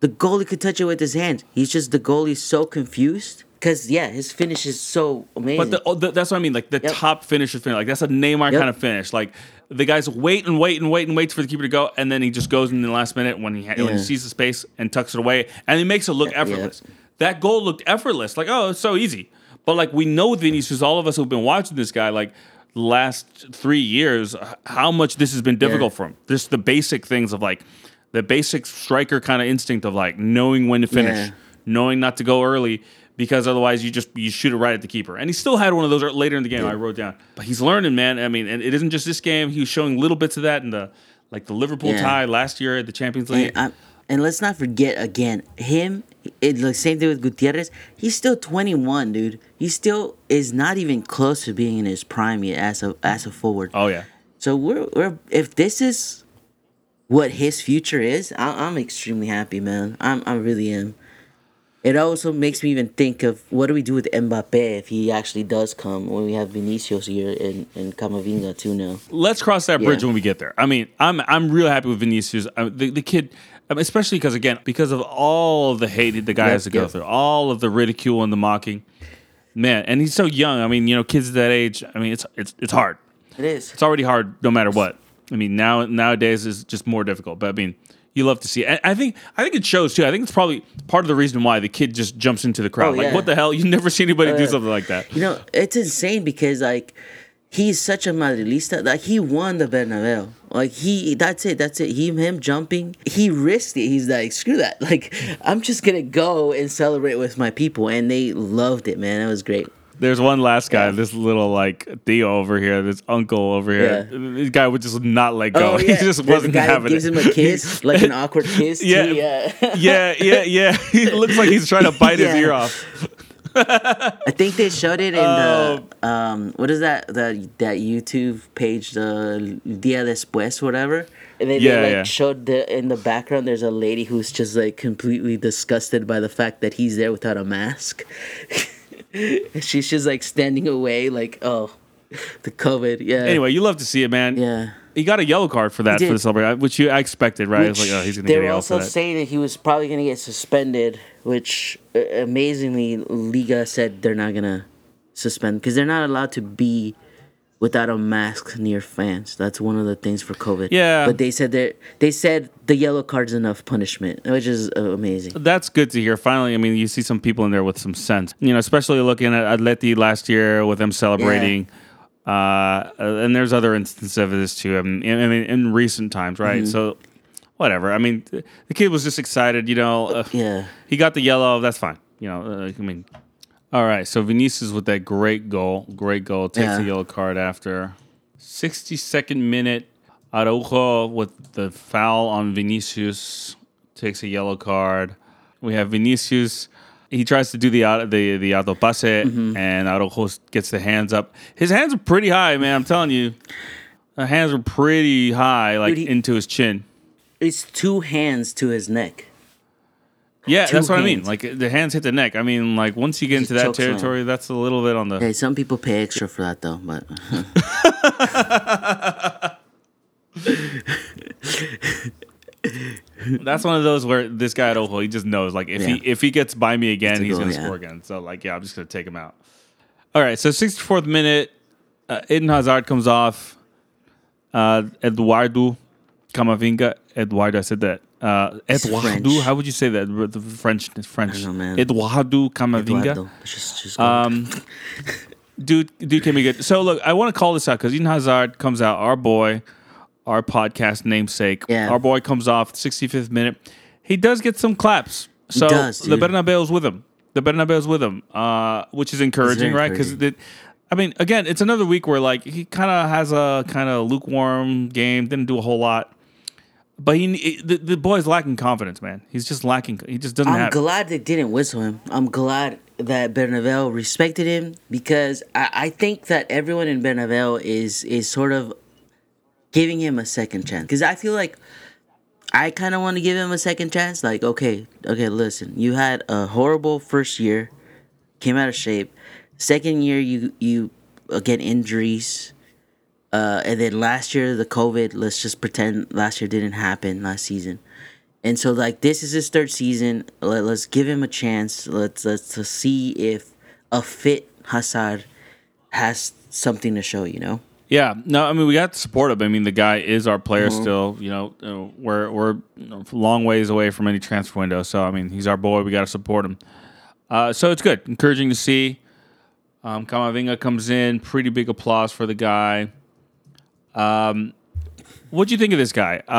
the goalie could touch it with his hand. He's just the goalie's so confused because yeah, his finish is so amazing. But the, oh, the, that's what I mean. Like the Yep. top finisher finish. Like that's a Neymar Yep. kind of finish. Like the guys wait and wait and wait and wait for the keeper to go, and then he just goes in the last minute when he ha- when he sees the space and tucks it away, and he makes it look effortless. That goal looked effortless. Like oh, it's so easy. But like we know Vinicius, all of us who've been watching this guy, like last three years, how much this has been difficult Yeah. for him. Just the basic things of like the basic striker kind of instinct of like knowing when to finish Yeah. knowing not to go early because otherwise you just you shoot it right at the keeper. And he still had one of those later in the game. I wrote down, but he's learning, man. I mean, and it isn't just this game. He was showing little bits of that in the like the Liverpool Yeah. tie last year at the Champions League. and, uh, and let's not forget again him. It like same thing with Gutierrez. He's still 21, dude. He still is not even close to being in his prime yet as a as a forward. oh yeah, So we're we're if this is what his future is, I, I'm extremely happy, man. I'm I really am. It also makes me even think of what do we do with Mbappe if he actually does come when we have Vinicius here and and Camavinga too now. let's cross that bridge Yeah. when we get there. I mean, I'm I'm real happy with Vinicius. I, the the kid, um, especially because again, because of all of the hate the guy Yep, has to go yep. through, all of the ridicule and the mocking. Man, and he's so young. I mean, you know, kids that age. I mean, it's it's it's hard. It is. It's already hard, no matter what. I mean, now nowadays is just more difficult. But I mean, you love to see. It. I think I think it shows too. I think it's probably part of the reason why the kid just jumps into the crowd. Oh, like, yeah. what the hell? You never see anybody do uh, something like that. You know, it's insane because like he's such a madrilista. Like he won the Bernabeu. Like he, that's it. That's it. He, him jumping. He risked it. He's like, screw that. Like I'm just gonna go and celebrate with my people, and they loved it, man. It was great. There's one last guy, Yeah. this little like Theo over here, this uncle over here. Yeah. This guy would just not let go. Oh He just There's wasn't having gives it. him a kiss, like an awkward kiss. Yeah. too, yeah. yeah, yeah, yeah. He looks like he's trying to bite his ear off. I think they showed it in Oh. the um what is that the that YouTube page the Dia Después whatever. And they, Yeah, they like yeah. showed the in the background there's a lady who's just like completely disgusted by the fact that he's there without a mask. She's just like standing away like oh the COVID yeah Anyway, you love to see it, man. yeah. He got a yellow card for that for the celebration, which you I expected, right? It's like, oh, he's gonna they get a yellow also for that. saying that he was probably gonna get suspended, which uh, amazingly Liga said they're not gonna suspend because they're not allowed to be without a mask near fans. That's one of the things for COVID. Yeah. but they said that they said the yellow card's enough punishment, which is uh, amazing. That's good to hear. Finally, I mean, you see some people in there with some sense. You know, especially looking at Atleti last year with them celebrating. Uh, and there's other instances of this too. I mean, in, I mean, in recent times, right? Mm-hmm. So, whatever. I mean, the kid was just excited. You know, uh, Yeah, he got the yellow. That's fine. You know, uh, I mean, all right. So Vinicius with that great goal, great goal, takes Yeah. a yellow card after 62nd minute. Araujo with the foul on Vinicius takes a yellow card. We have Vinicius. He tries to do the the the auto pase, Mm-hmm. and Araujo gets the hands up. His hands are pretty high, man. I'm telling you, the hands are pretty high, like Dude, he- into his chin. it's two hands to his neck. Yeah, that's what I mean. hands. Like the hands hit the neck. I mean, like once you get into that choke slam. territory, that's a little bit on the. Hey, some people pay extra for that though, but That's one of those where this guy Araujo, he just knows. Like if Yeah. he if he gets by me again, a he's goal, gonna yeah. score again. So like, yeah, I'm just gonna take him out. All right, so 64th minute, uh, Eden Hazard comes off. Uh, Eduardo Camavinga. Eduardo, I said that. Uh, Eduardo, French. how would you say that? The French, French. know, man. Eduardo Camavinga. Eduardo, just just. Um, dude, dude can be good. So look, I want to call this out because Eden Hazard comes out, our boy, our podcast namesake. Yeah. Our boy comes off 65th minute. He does get some claps. So does, the. Bernabeu's with him. The Bernabeu's with him, uh, which is encouraging, right? Because I mean, again, it's another week where like he kind of has a kind of lukewarm game, didn't do a whole lot. But he, it- the, the boy's lacking confidence, man. He's just lacking. He just doesn't I'm have. it. glad they didn't whistle him. I'm glad that Bernabeu respected him because I, I think that everyone in Bernabeu is is sort of giving him a second chance. Because I feel like I kind of want to give him a second chance. Like, okay, okay, listen, you had a horrible first year, came out of shape. Second year, you you get injuries. Uh, and then last year the COVID. Let's just pretend last year didn't happen last season. And so like this is his third season. Let, let's give him a chance. Let's let's see if a fit Hazard has something to show. You know. Yeah, no, I mean we got to support him. I mean the guy is our player Mm-hmm. still. You know, uh, we're we're a long ways away from any transfer window. So I mean he's our boy. We got to support him. Uh, so it's good, encouraging to see. Um, Camavinga comes in, pretty big applause for the guy. Um, what do you think of this guy? Uh,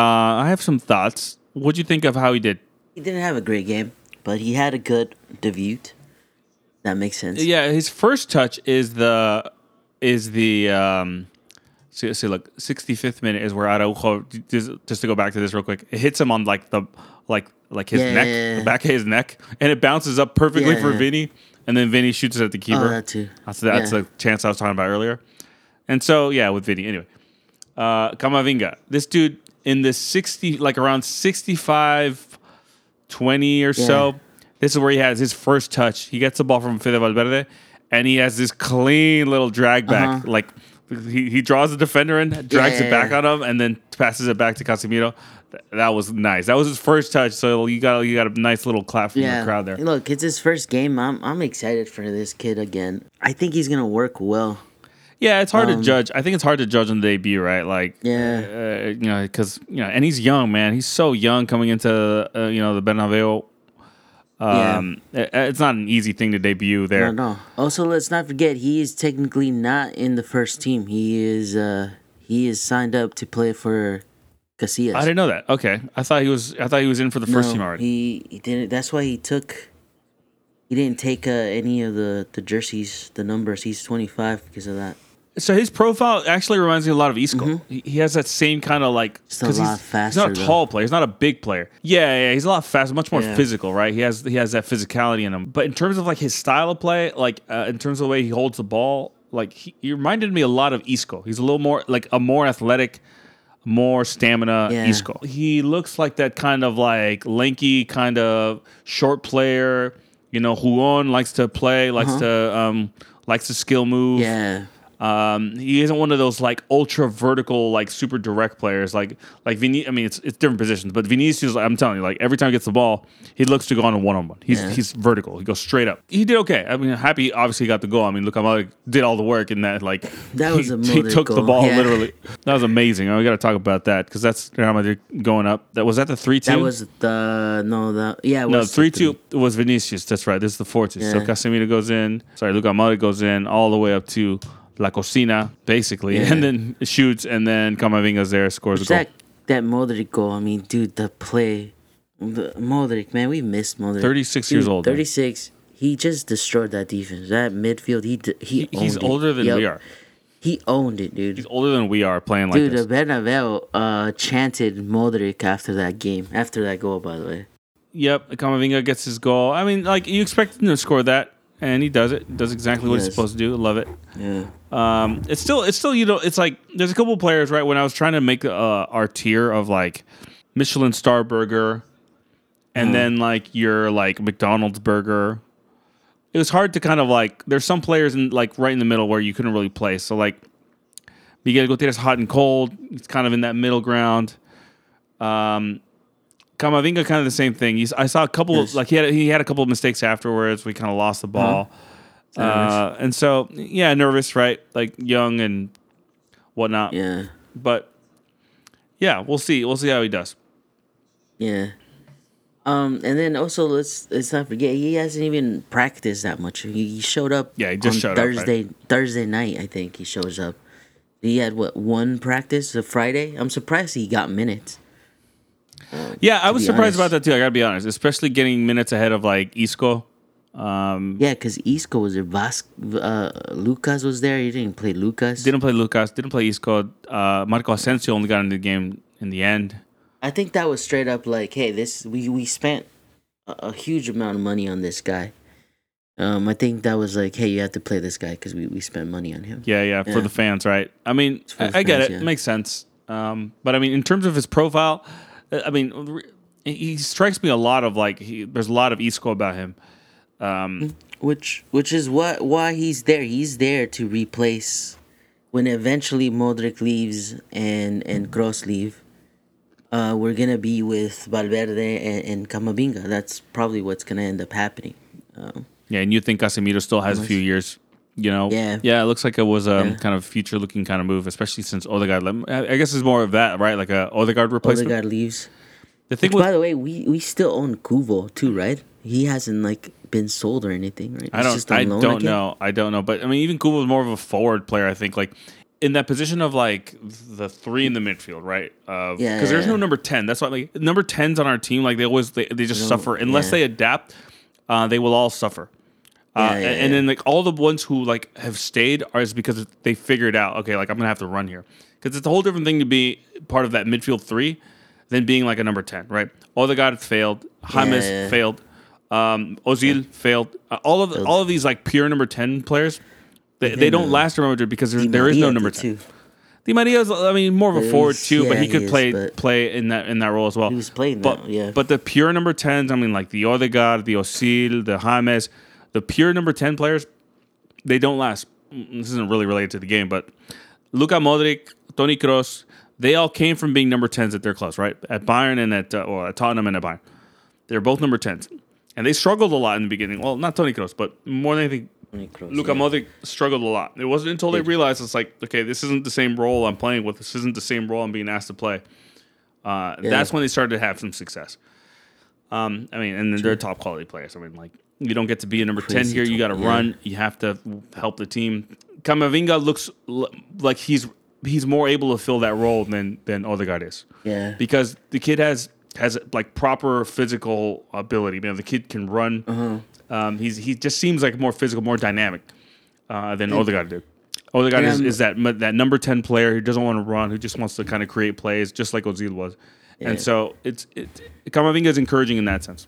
I have some thoughts. What do you think of how he did? He didn't have a great game, but he had a good debut. That makes sense. Yeah, his first touch is the is the um see, see look, 65th minute is where Araujo just, just to go back to this real quick. It hits him on like the like like his Yeah, neck, yeah, yeah. the back of his neck, and it bounces up perfectly for. Vinny, and then Vinny shoots it at the keeper. Oh, that too. That's that's the chance I was talking about earlier. And so yeah, with Vinny anyway. Uh Camavinga. This dude in the 60 like around 65 20 or so. This is where he has his first touch. He gets the ball from Fede Valverde and he has this clean little drag back Uh-huh. like He he draws the defender in, drags Yeah. it back on him, and then passes it back to Casemiro. Th- That was nice. That was his first touch, so you got you got a nice little clap from Yeah, the crowd there. Look, it's his first game. I'm I'm excited for this kid again. I think he's gonna work well. Yeah, it's hard to judge. I think it's hard to judge on the debut, right? Like, Um, Yeah. uh, you know, because you know, and he's young, man. He's so young coming into uh, you know the Bernabeu. Yeah. Um, it- it's not an easy thing to debut there. No, no. Also, let's not forget he is technically not in the first team. He is uh he is signed up to play for Castilla. I didn't know that. Okay, I thought he was. I thought he was in for the first No, team already. He he didn't. That's why he took. He didn't take uh, any of the the jerseys, the numbers. He's 25 because of that. So his profile actually reminds me a lot of Isco. He, he has that same kind of like Just a 'cause lot he's, faster, He's not a though. tall player. He's not a big player. Yeah, yeah, he's a lot faster, much more Yeah. physical, right? He has he has that physicality in him. But in terms of like his style of play, like uh, in terms of the way he holds the ball, like he, he reminded me a lot of Isco. He's a little more like a more athletic, more stamina Yeah. Isco. He looks like that kind of like lanky kind of short player. You know, Juan likes to play, likes to um likes to skill move. Uh-huh. Yeah. Um, he isn't one of those like ultra vertical, like super direct players. Like like Vini- I mean, it's it's different positions, but Vinicius, I'm telling you, like every time he gets the ball, he looks to go on a one on one. He's Yeah. he's vertical. He goes straight up. He did okay. I mean, happy obviously got the goal. I mean, look, I'm did all the work in that. Like That he, was a he took the ball yeah. literally. That was amazing. we got to talk about that because that's Real Madrid going up. That was that the three two. That was the no the yeah it No, three two was Vinicius. That's right. This is the four two. So Yeah. Casemiro goes in. Sorry, Luka Modric goes in all the way up to La Cocina, basically, Yeah. and then shoots, and then Camavinga's there, scores a goal. That that Modric goal. I mean, dude, the play, the Modric man, we missed Modric. 36 years Dude, old, man. Thirty six. He just destroyed that defense. That midfield, he he. He- He's it. older than Yup. we are. He owned it, dude. He's older than we are playing like Dude, this. the Bernabeu uh, chanted Modric after that game, after that goal, by the way. Yep, Camavinga gets his goal. I mean, like you expect him to score that, and he does it. Does exactly what he's supposed to do. Love it. Yeah. Um, it's still, it's still, you know, it's like there's a couple of players, right? When I was trying to make uh, our tier of like Michelin star burger, and then like your like McDonald's burger, it was hard to kind of like. There's some players in like right in the middle where you couldn't really play. So like Miguel Gutierrez, hot and cold. It's kind of in that middle ground. Um, Camavinga, kind of the same thing. He's, I saw a couple Yes. of like he had he had a couple of mistakes afterwards. We kind of lost the ball. Uh, and so, yeah, nervous, right? Like young and whatnot. Yeah. But yeah, we'll see. We'll see how he does. Yeah. Um, and then also let's let's not forget he hasn't even practiced that much. He, he showed up. Yeah, he just showed up, right? Thursday Thursday night. I think he shows up. He had what one practice a Friday. I'm surprised he got minutes. Yeah, I was surprised honest. about that too. I gotta be honest, especially getting minutes ahead of like Isco. Um, Yeah, because Isco was there. Vas- uh, Lucas was there. He didn't play Lucas. didn't play Lucas. Didn't play Isco. Uh, Marco Asensio only got into the game in the end. I think that was straight up like, hey, this we we spent a, a huge amount of money on this guy. Um, I think that was like, hey, you have to play this guy because we, we spent money on him. Yeah, yeah, for the fans, right? I mean, I, the I get it. yeah. Makes sense. Um, but I mean, in terms of his profile, I mean, he strikes me a lot of like he, there's a lot of Isco about him. Um, Which which is what why he's there. He's there to replace when eventually Modric leaves and and Kroos leave. Uh, we're gonna be with Valverde and, and Camavinga. That's probably what's gonna end up happening. Um, yeah, and you think Casemiro still has a few years. You know, Yeah. yeah. It looks like it was a Yeah. kind of future-looking kind of move, especially since Odegaard. I I guess it's more of that, right? Like a Odegaard replacement. Odegaard leaves. The thing Which, by the way, we, we still own Kubo too, right? He hasn't like been sold or anything, right? I don't. I don't again? know. I don't know. But I mean, even Kubo is more of a forward player. I think, like in that position of like the three in the midfield, right? Because Yeah, there's yeah, no number ten. That's why like number tens on our team, like they always they, they just suffer unless yeah. they adapt. Uh, they will all suffer. Uh, Yeah, yeah, and, and then like all the ones who like have stayed are is because they figured out okay like I'm gonna have to run here. Because it's a whole different thing to be part of that midfield three than being like a number ten right? All the Odegaard failed James yeah. failed um, Ozil failed. Uh, all of all of these like pure number ten players they, they don't last Real Madrid because there, there is no number ten. Di Maria's I mean more of a forward too but he could he is, play play in that in that role as well. He was playing but that, yeah. but the pure number 10s, I mean, like the Odegaard, the Ozil, the James, the pure number 10 players, they don't last. Mm, This isn't really related to the game, but Luka Modric, Toni Kroos, they all came from being number 10s at their clubs, right? At Bayern and at, uh, or at Tottenham and at Bayern. They're both number 10s. And they struggled a lot in the beginning. Well, not Toni Kroos, but more than anything, Luka Modric struggled a lot. It wasn't until they realized it's like, okay, this isn't the same role I'm playing with. This isn't the same role I'm being asked to play. Uh, That's when they started to have some success. Um, I mean, and then they're top quality players. I mean, like you don't get to be a number ten here. You got to run. You have to help the team. Camavinga looks l- like he's he's more able to fill that role than than Odegaard is Yeah. because the kid has has like proper physical ability. Man, the kid can run. Uh-huh. Um, he's he just seems like more physical, more dynamic uh, than Odegaard did. Odegaard is, is that that number ten player who doesn't want to run, who just wants to kind of create plays, just like Ozil was. And so it's it, Camavinga is encouraging in that sense.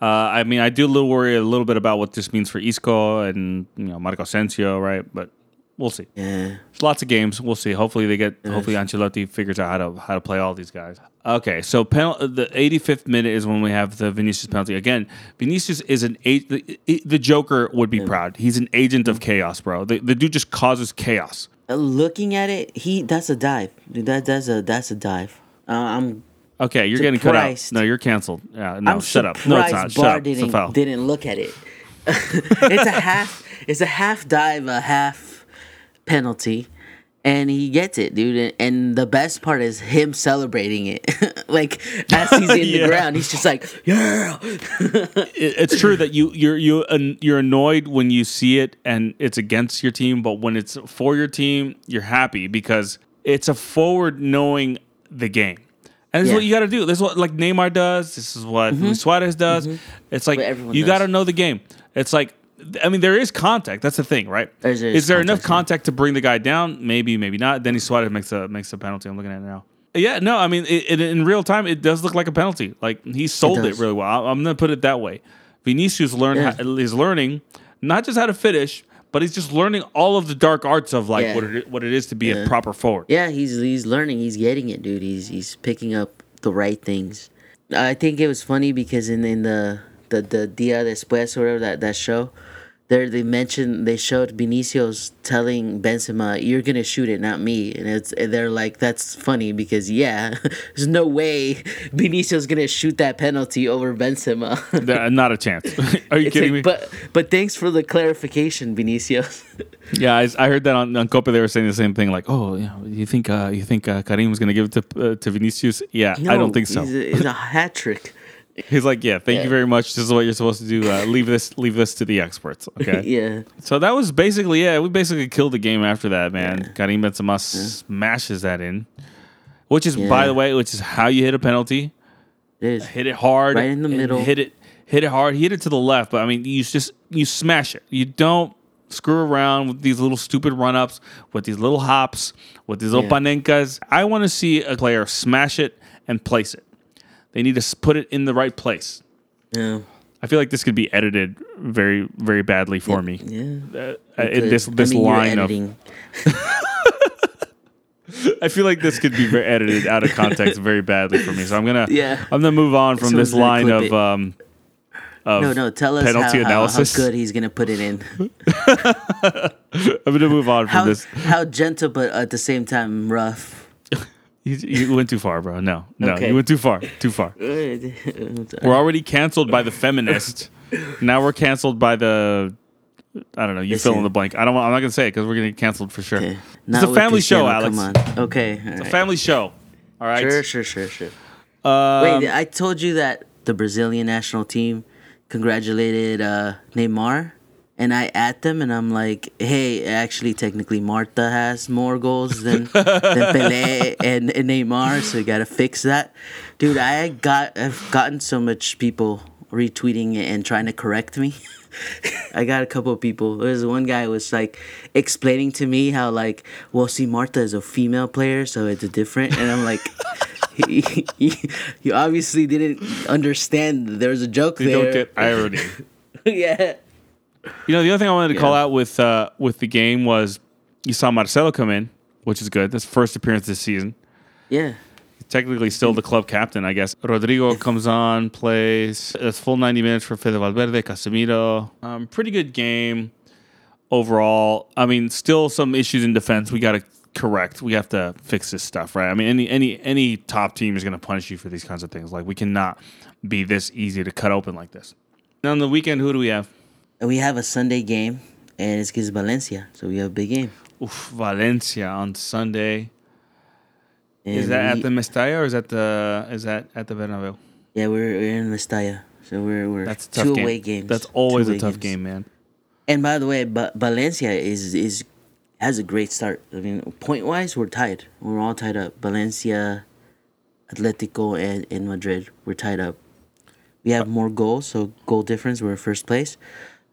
Uh, I mean, I do a little worry a little bit about what this means for Isco and you know Marco Asensio, right? But we'll see. Yeah. There's lots of games. We'll see. Hopefully they get. Hopefully Ancelotti figures out how to how to play all these guys. Okay, so penal, the 85th minute is when we have the Vinicius penalty again. Vinicius is an eight. The, the Joker would be proud. He's an agent of chaos, bro. The, the dude just causes chaos. Uh, Looking at it, he that's a dive. That that's a that's a dive. Uh, I'm Okay, you're getting cut out. No, you're canceled. Yeah, no, I'm shut up. No, it's not. Shut up. It's a didn't foul. didn't look at it. it's a half. It's a half dive, a half penalty, and he gets it, dude. And, and the best part is him celebrating it, like as he's in Yeah. the ground, he's just like, yeah. it's true that you you're you you're annoyed when you see it and it's against your team, but when it's for your team, you're happy because it's a forward knowing the game. And this is what you got to do. This is what like Neymar does. This is what mm-hmm. Luis Suarez mm-hmm. does. It's like you got to know the game. It's like I mean, there is contact. That's the thing, right? There's- there's is there enough contact, yeah. contact to bring the guy down? Maybe, maybe not. Dennis Suarez makes a makes a penalty. I'm looking at it now. Yeah, no, I mean, it, it, in real time, it does look like a penalty. Like he sold it, does. really well. I- I'm gonna put it that way. Vinicius learned Yeah. how, is learning not just how to finish, but he's just learning all of the dark arts of like Yeah. what it what it is to be a proper forward. Yeah, he's he's learning. He's getting it, dude. He's he's picking up the right things. I think it was funny because in in the the the Dia Después or whatever that that show, there they mentioned they showed Vinicius telling Benzema, "You're gonna shoot it, not me." And it's and they're like, "That's funny because yeah, there's no way Vinicius gonna shoot that penalty over Benzema." Th- Not a chance. Are you It's kidding like, me? But but thanks for the clarification, Vinicius. Yeah, I, I heard that on, on Copa. They were saying the same thing. Like, oh, yeah, you think uh, you think uh, Karim was to give it to uh, to Vinicius? Yeah, I don't think so. He's a, a hat trick. He's like, yeah, thank you very much. This is what you're supposed to do. Uh, leave this leave this to the experts. Okay. Yeah. So that was basically yeah. We basically killed the game after that, man. Karim Benzema smashes that in, which is by the way, which is how you hit a penalty. It is. Hit it hard, Right in the middle. Hit it, hit it hard. He hit it to the left, but I mean, you just you smash it. You don't screw around with these little stupid run ups, with these little hops, with these little Yeah. panenkas. I want to see a player smash it and place it. They need to put it in the right place. Yeah. I feel like this could be edited very, very badly for me. Yeah. Uh, this this I mean, line of. I feel like this could be very edited out of context very badly for me. So I'm gonna Yeah. I'm gonna move on from Someone's this line of um of No, no. Tell us how, penalty how, how analysis. good he's gonna put it in. I'm gonna move on from How this. how gentle, but at the same time rough. You, you went too far, bro. No, no, Okay. you went too far. Too far. We're already canceled by the feminist. now we're canceled by the. I don't know. You fill in the blank. I don't. I'm not gonna say it because we're gonna get canceled for sure. Okay. It's a family show, Alex. Come on. Okay. all It's a family show. All right. Sure, sure, sure, sure. Um, Wait, I told you that the Brazilian national team congratulated uh, Neymar, and I at them, and I'm like, hey, actually, technically, Marta has more goals than, than Pelé and, and Neymar, so you gotta fix that, dude. I got I've gotten so much people retweeting it and trying to correct me. I got a couple of people. There's one guy who was like explaining to me how like, well, see, Marta is a female player, so it's different, and I'm like. you, you obviously didn't understand there was a joke you there. don't get irony. yeah. You know, the other thing I wanted to call out with uh, with the game was you saw Marcelo come in, which is good. That's first appearance this season. Yeah. Technically, still the club captain, I guess. Rodrigo comes on, plays. It's full 90 minutes for Fede Valverde, Casemiro. Um, pretty good game overall. I mean, still some issues in defense. We got to correct. We have to fix this stuff, right? I mean, any any any top team is going to punish you for these kinds of things. Like we cannot be this easy to cut open like this. Now on the weekend, who do we have? And we have a Sunday game, and it's against Valencia, so we have a big game. Oof, Valencia on Sunday. is that we- at the Mestalla or is that the is that at the Bernabeu? Yeah, we're, we're in Mestalla, so we're we're That's two game. away games. That's always a tough games. game, man. And by the way, but Valencia is is has a great start. I mean, point wise, we're tied. We're all tied up. Valencia, Atletico, and, and Madrid. We're tied up. We have uh, more goals, so goal difference. We're first place,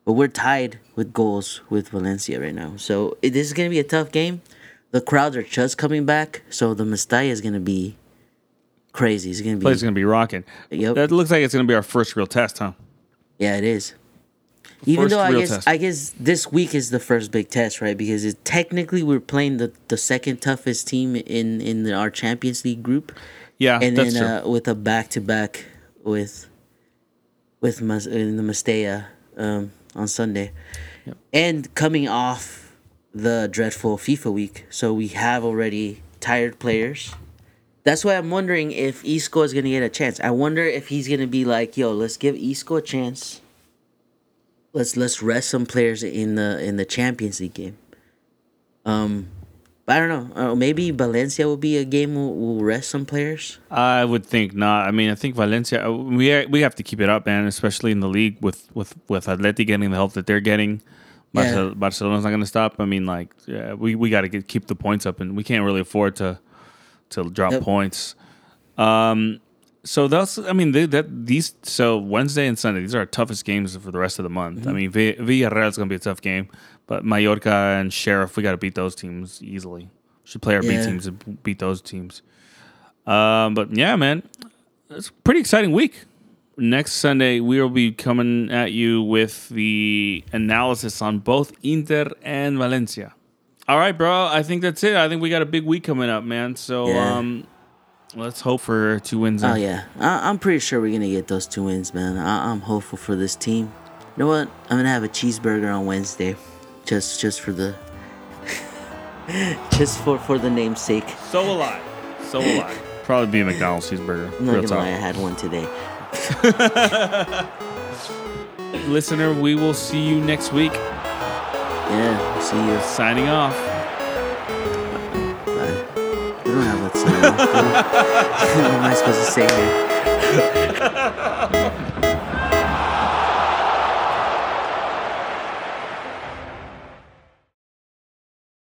but we're tied with goals with Valencia right now. So it, this is gonna be a tough game. The crowds are just coming back, so the Mestalla is gonna be crazy. It's gonna be Play's gonna be rocking. Yep. That looks like it's gonna be our first real test, huh? Yeah, it is. Even though I guess test. I guess this week is the first big test, right? Because it, technically we're playing the, the second toughest team in in the, our Champions League group, Yeah, and that's then true. uh, with a back to back with with Mas- in the Mestalla um, on Sunday, and coming off the dreadful FIFA week, so we have already tired players. That's why I'm wondering if Isco is gonna get a chance. I wonder if he's gonna be like, "Yo, let's give Isco a chance. Let's let's rest some players in the in the Champions League game." Um, I don't know. Uh, maybe Valencia will be a game we'll, we'll rest some players. I would think not. I mean, I think Valencia. uh, We we have to keep it up, man. Especially in the league with with with Atleti getting the help that they're getting. Yeah. Barcelona's not going to stop. I mean, like, yeah, we we got to keep the points up, and we can't really afford to to drop Yep. points. Um, so that's. I mean, they, that these. So Wednesday and Sunday, these are our toughest games for the rest of the month. Mm-hmm. I mean, Vi- Villarreal's going to be a tough game, but Mallorca and Sheriff, we got to beat those teams easily. Should play our B teams and beat those teams. Um, but yeah, man, it's a pretty exciting week. Next Sunday, we will be coming at you with the analysis on both Inter and Valencia. All right, bro. I think that's it. I think we got a big week coming up, man. So Yeah. um, let's hope for two wins. Oh yeah, I, I'm pretty sure we're gonna get those two wins, man. I, I'm hopeful for this team. You know what? I'm gonna have a cheeseburger on Wednesday, just just for the, just for for the namesake. So alive. So alive. Probably be a McDonald's cheeseburger. I'm not Real gonna lie, I had one today. Listener, we will see you next week. Yeah, see you. Signing off. Bye. We don't have what's sign off. do we? what am I supposed to say here?